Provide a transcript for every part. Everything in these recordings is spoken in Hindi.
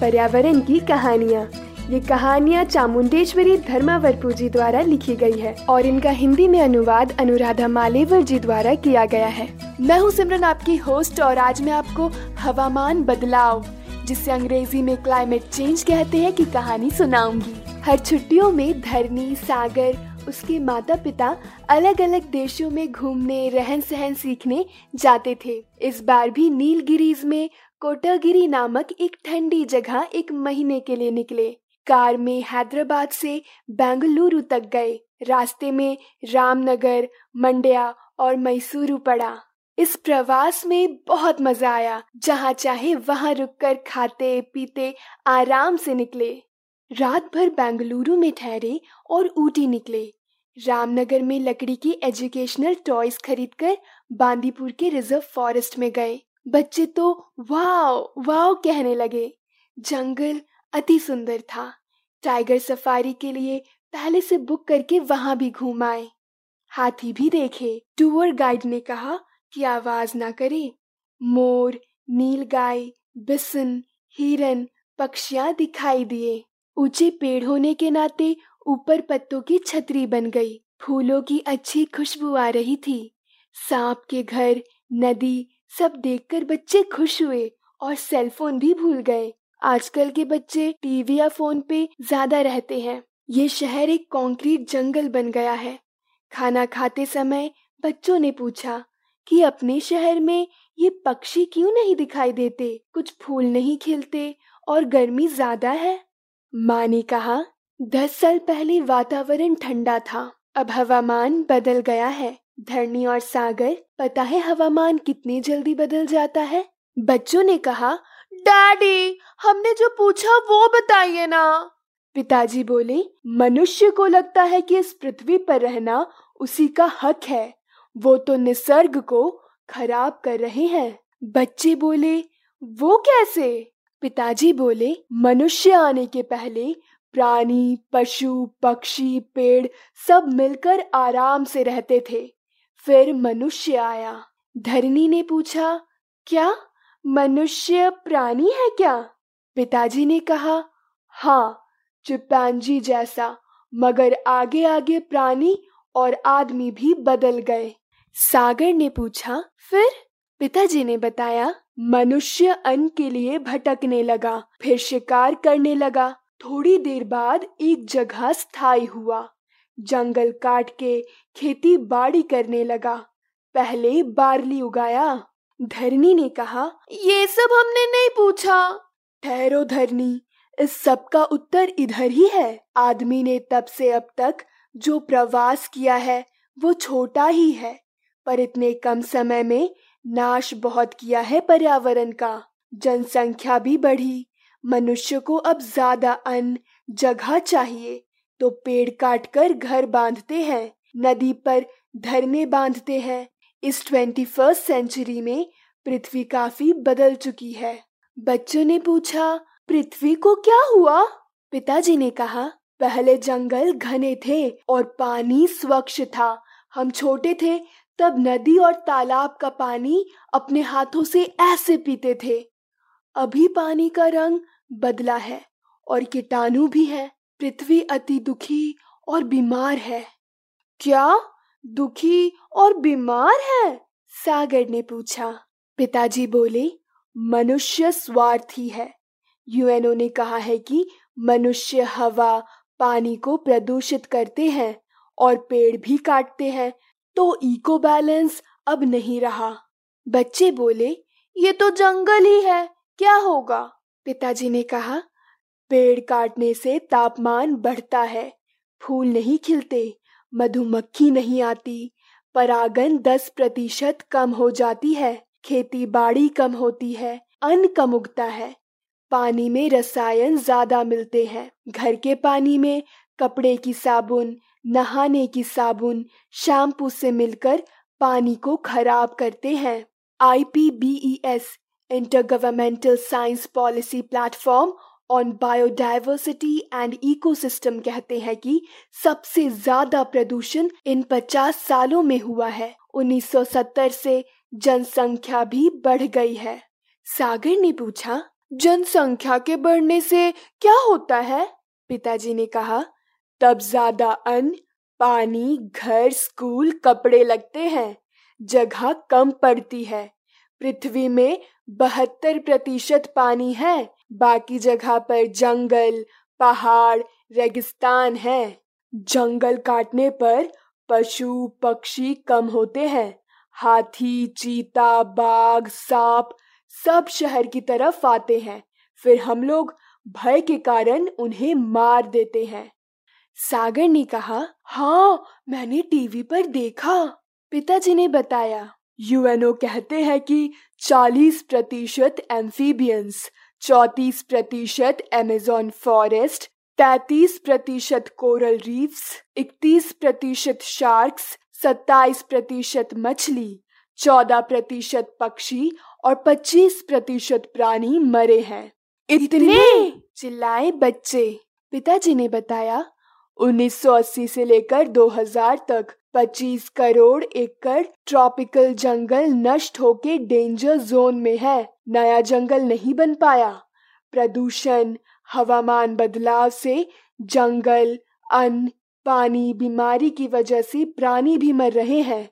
पर्यावरण की कहानियाँ। ये कहानियाँ चामुंडेश्वरी धर्मावरपू जी द्वारा लिखी गई है और इनका हिंदी में अनुवाद अनुराधा मालेवर जी द्वारा किया गया है। मैं हूँ सिमरन, आपकी होस्ट, और आज मैं आपको हवामान बदलाव, जिसे अंग्रेज़ी में क्लाइमेट चेंज कहते हैं, की कहानी सुनाऊँगी। हर छुट्टियों में धरनी, सागर, उसके माता पिता अलग अलग देशों में घूमने रहन सहन सीखने जाते थे। इस बार भी नीलगिरीज में कोटागिरी नामक एक ठंडी जगह एक महीने के लिए निकले। कार में हैदराबाद से बेंगलुरु तक गए। रास्ते में रामनगर, मंड्या और मैसूरू पड़ा। इस प्रवास में बहुत मज़ा आया। जहाँ चाहे वहाँ रुककर खाते, पीते, आराम से निकले। रात भर बेंगलुरु में ठहरे और ऊटी निकले। रामनगर में लकड़ी की एजुकेशनल टॉयज खरीदकर बांदीपुर के रिज़र्व फॉरेस्ट में गए। बच्चे तो वाव वाव कहने लगे। जंगल अति सुंदर था। टाइगर सफारी के लिए पहले से बुक करके वहाँ भी घूम आए। हाथी भी देखे। टूर गाइड ने कहा कि आवाज़ ना करे। मोर, नीलगाय, बिसन, हिरन, पक्षियाँ दिखाई दिए। ऊँचे पेड़ होने के नाते ऊपर पत्तों की छतरी बन गई। फूलों की अच्छी खुशबू आ रही थी। सांप के घर, नदी सब देखकर बच्चे खुश हुए और सेलफोन भी भूल गए। आजकल के बच्चे टीवी या फ़ोन पे ज़्यादा रहते हैं। ये शहर एक कंक्रीट जंगल बन गया है। खाना खाते समय बच्चों ने पूछा कि अपने शहर में ये पक्षी क्यों नहीं दिखाई देते? कुछ फूल नहीं खिलते और गर्मी ज़्यादा है? माँ ने कहा, दस साल पहले वातावरण ठंडा था। अब हवामान बदल गया है। धरनी और सागर, पता है हवामान कितनी जल्दी बदल जाता है? बच्चों ने कहा, डैडी, हमने जो पूछा वो बताइए ना। पिताजी बोले, मनुष्य को लगता है कि इस पृथ्वी पर रहना उसी का हक है। वो तो निसर्ग को खराब कर रहे हैं। बच्चे बोले, वो कैसे? पिताजी बोले, मनुष्य आने के पहले प्राणी, पशु, पक्षी, पेड़ सब मिलकर आराम से रहते थे। फिर मनुष्य आया। धरनी ने पूछा, क्या मनुष्य प्राणी है क्या? पिताजी ने कहा हाँ चिपैंजी जैसा, मगर आगे आगे प्राणी और आदमी भी बदल गए। सागर ने पूछा, फिर? पिताजी ने बताया, मनुष्य अन्न के लिए भटकने लगा, फिर शिकार करने लगा। थोड़ी देर बाद एक जगह स्थायी हुआ। जंगल काट के खेती बाड़ी करने लगा। पहले बारली उगाया। धरनी ने कहा, ये सब हमने नहीं पूछा। ठहरो धरनी, इस सब का उत्तर इधर ही है। आदमी ने तब से अब तक जो प्रवास किया है, वो छोटा ही है। पर इतने कम समय में नाश बहुत किया है पर्यावरण का। जनसंख्या भी बढ़ी। मनुष्य को अब ज़्यादा अन्न जगह चाहिए। तो पेड़ काट कर घर बांधते हैं, नदी पर धरने बांधते हैं। इस ट्वेंटी फ़र्स्ट सेंचुरी में पृथ्वी काफ़ी बदल चुकी है। बच्चों ने पूछा, पृथ्वी को क्या हुआ? पिताजी ने कहा, पहले जंगल घने थे और पानी स्वच्छ था। हम छोटे थे, तब नदी और तालाब का पानी अपने हाथों से ऐसे पीते थे। अभी पानी का रंग बदला है और कीटाणु भी है। पृथ्वी अति दुखी और बीमार है। क्या दुखी और बीमार है? सागर ने पूछा। पिताजी बोले, मनुष्य स्वार्थी है। यूएनओ ने कहा है कि मनुष्य हवा, पानी को प्रदूषित करते हैं और पेड़ भी काटते हैं तो इको बैलेंस अब नहीं रहा। बच्चे बोले, ये तो जंगल ही है, क्या होगा? पिताजी ने कहा पेड़ काटने से तापमान बढ़ता है। फूल नहीं खिलते, मधुमक्खी नहीं आती परागन दस प्रतिशत कम हो जाती है, खेती बाड़ी कम होती है, अन्न कम उगता है। पानी में रसायन ज़्यादा मिलते हैं, घर के पानी में कपड़े की साबुन, नहाने की साबुन, शैम्पू से मिलकर पानी को खराब करते हैं। I P B E S intergovernmental science policy platform on biodiversity and ecosystem कहते हैं कि सबसे ज़्यादा प्रदूषण इन 50 सालों में हुआ है। 1970 से जनसंख्या भी बढ़ गई है। सागर ने पूछा, जनसंख्या के बढ़ने से क्या होता है? पिताजी ने कहा, तब ज़्यादा अन्न, पानी, घर, स्कूल, कपड़े लगते हैं। जगह कम पड़ती है। पृथ्वी में बहत्तर प्रतिशत पानी है। बाकी जगह पर जंगल, पहाड़, रेगिस्तान है। जंगल काटने पर पशु, पक्षी कम होते हैं। हाथी, चीता, बाघ, सांप सब शहर की तरफ़ आते हैं। फिर हम लोग भय के कारण उन्हें मार देते हैं। सागर ने कहा हाँ मैंने टीवी पर देखा। पिताजी ने बताया, यूएनओ कहते हैं कि 40 प्रतिशत एम्फीबियंस चौतीस प्रतिशत एमेजोन फॉरेस्ट तैतीस प्रतिशत कोरल रीफ्स इकतीस प्रतिशत शार्क्स सत्ताईस प्रतिशत मछली चौदह प्रतिशत पक्षी और पच्चीस प्रतिशत प्राणी मरे हैं। इतने चिल्लाए बच्चे। पिताजी ने बताया 1980 से लेकर 2000 तक 25 करोड़ एकड़ ट्रॉपिकल जंगल नष्ट होके डेंजर जोन में है। नया जंगल नहीं बन पाया। प्रदूषण, हवामान बदलाव से जंगल, अन्न, पानी, बीमारी की वजह से प्राणी भी मर रहे हैं।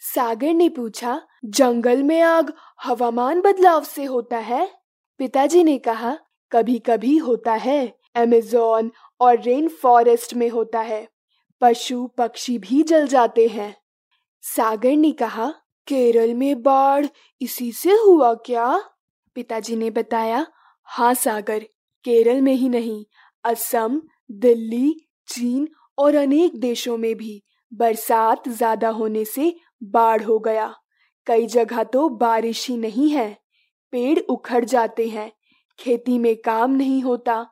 सागर ने पूछा, जंगल में आग हवामान बदलाव से होता है? पिताजी ने कहा कभी कभी होता है। अमेजोन और रेन फॉरेस्ट में होता है। पशु पक्षी भी जल जाते हैं। सागर ने कहा, केरल में बाढ़, इसी से हुआ क्या? पिताजी ने बताया हाँ सागर, केरल में ही नहीं, असम, दिल्ली, चीन और अनेक देशों में भी बरसात ज़्यादा होने से बाढ़ हो गया। कई जगह तो बारिश ही नहीं है, पेड़ उखड़ जाते हैं, खेती में काम नहीं होता,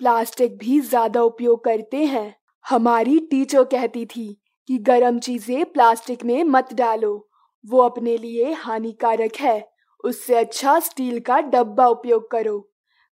प्लास्टिक भी ज़्यादा उपयोग करते हैं। हमारी टीचर कहती थी कि गर्म चीज़ें प्लास्टिक में मत डालो। वो अपने लिए हानिकारक है। उससे अच्छा स्टील का डब्बा उपयोग करो।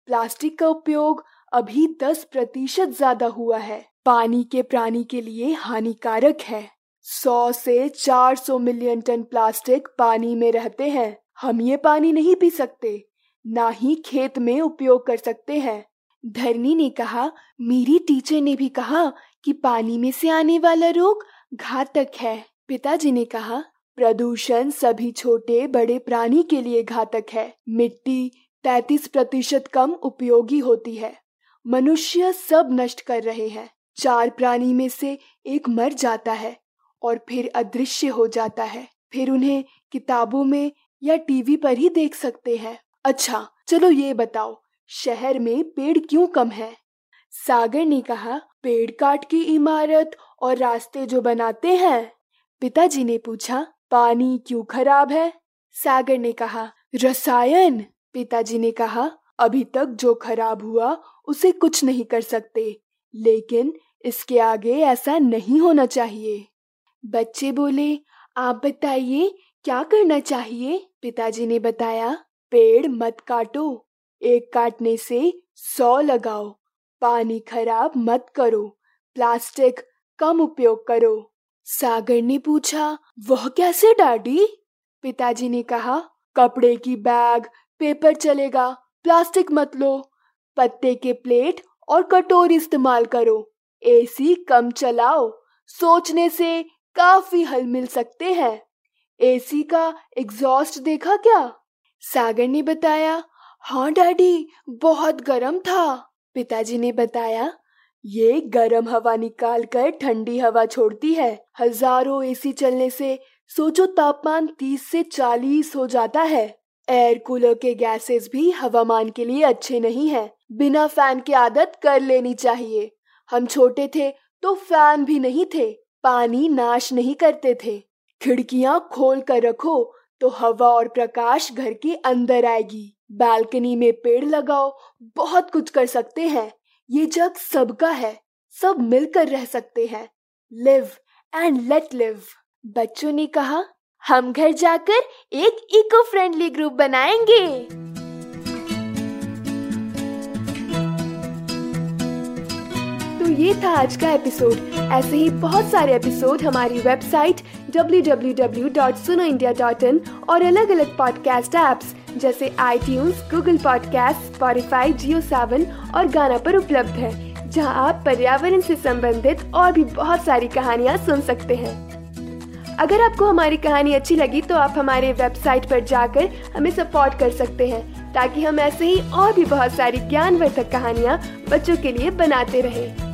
प्लास्टिक का उपयोग अभी दस प्रतिशत ज़्यादा हुआ है। पानी के प्राणी के लिए हानिकारक है। सौ से चार सौ मिलियन टन प्लास्टिक पानी में रहते हैं। हम ये पानी नहीं पी सकते, ना ही खेत में उपयोग कर सकते हैं। धरनी ने कहा, मेरी टीचर ने भी कहा कि पानी में से आने वाला रोग घातक है। पिताजी ने कहा, प्रदूषण सभी छोटे, बड़े प्राणी के लिए घातक है। मिट्टी तैतीस प्रतिशत कम उपयोगी होती है। मनुष्य सब नष्ट कर रहे हैं। चार प्राणी में से एक मर जाता है और फिर अदृश्य हो जाता है। फिर उन्हें किताबों में या टीवी पर ही देख सकते हैं। अच्छा चलो ये बताओ, शहर में पेड़ क्यों कम है? सागर ने कहा, पेड़ काट की इमारत और रास्ते जो बनाते हैं? पिताजी ने पूछा, पानी क्यों खराब है? सागर ने कहा, रसायन। पिताजी ने कहा, अभी तक जो खराब हुआ, उसे कुछ नहीं कर सकते। लेकिन इसके आगे ऐसा नहीं होना चाहिए। बच्चे बोले, आप बताइए, क्या करना चाहिए? पिताजी ने बताया, पेड़ मत काटो। एक काटने से सौ लगाओ। पानी खराब मत करो, प्लास्टिक कम उपयोग करो। सागर ने पूछा, वह कैसे, डैडी? पिताजी ने कहा, कपड़े की बैग, पेपर चलेगा, प्लास्टिक मत लो। पत्ते के प्लेट और कटोरी इस्तेमाल करो। एसी कम चलाओ, सोचने से काफ़ी हल मिल सकते हैं। एसी का एग्जॉस्ट देखा क्या? सागर ने बताया हाँ डैडी, बहुत गर्म था। पिताजी ने बताया, ये गर्म हवा निकाल कर ठंडी हवा छोड़ती है। हज़ारों एसी चलने से सोचो तापमान 30 से 40 हो जाता है। एयर कूलर के गैसेस भी हवामान के लिए अच्छे नहीं है। बिना फ़ैन की आदत कर लेनी चाहिए। हम छोटे थे तो फ़ैन भी नहीं थे। पानी नाश नहीं करते थे। खिड़कियाँ खोल कर रखो तो हवा और प्रकाश घर के अंदर आएगी। बालकनी में पेड़ लगाओ, बहुत कुछ कर सकते हैं। ये जग सबका है, सब मिलकर रह सकते हैं। लिव एंड लेट लिव बच्चों ने कहा, हम घर जाकर एक इको फ्रेंडली ग्रुप बनाएँगे। तो ये था आज का एपिसोड ऐसे ही बहुत सारे एपिसोड हमारी वेबसाइट www.sunoindia.in और अलग अलग पॉडकास्ट ऐप्स जैसे आई Google podcast Spotify Jio Saavn और गाना पर उपलब्ध है, जहाँ आप पर्यावरण से संबंधित और भी बहुत सारी कहानियाँ सुन सकते हैं। अगर आपको हमारी कहानी अच्छी लगी तो आप हमारे वेबसाइट पर जाकर हमें सपोर्ट कर सकते हैं, ताकि हम ऐसे ही और भी बहुत सारी ज्ञानवर्धक कहानियाँ बच्चों के लिए बनाते रहें।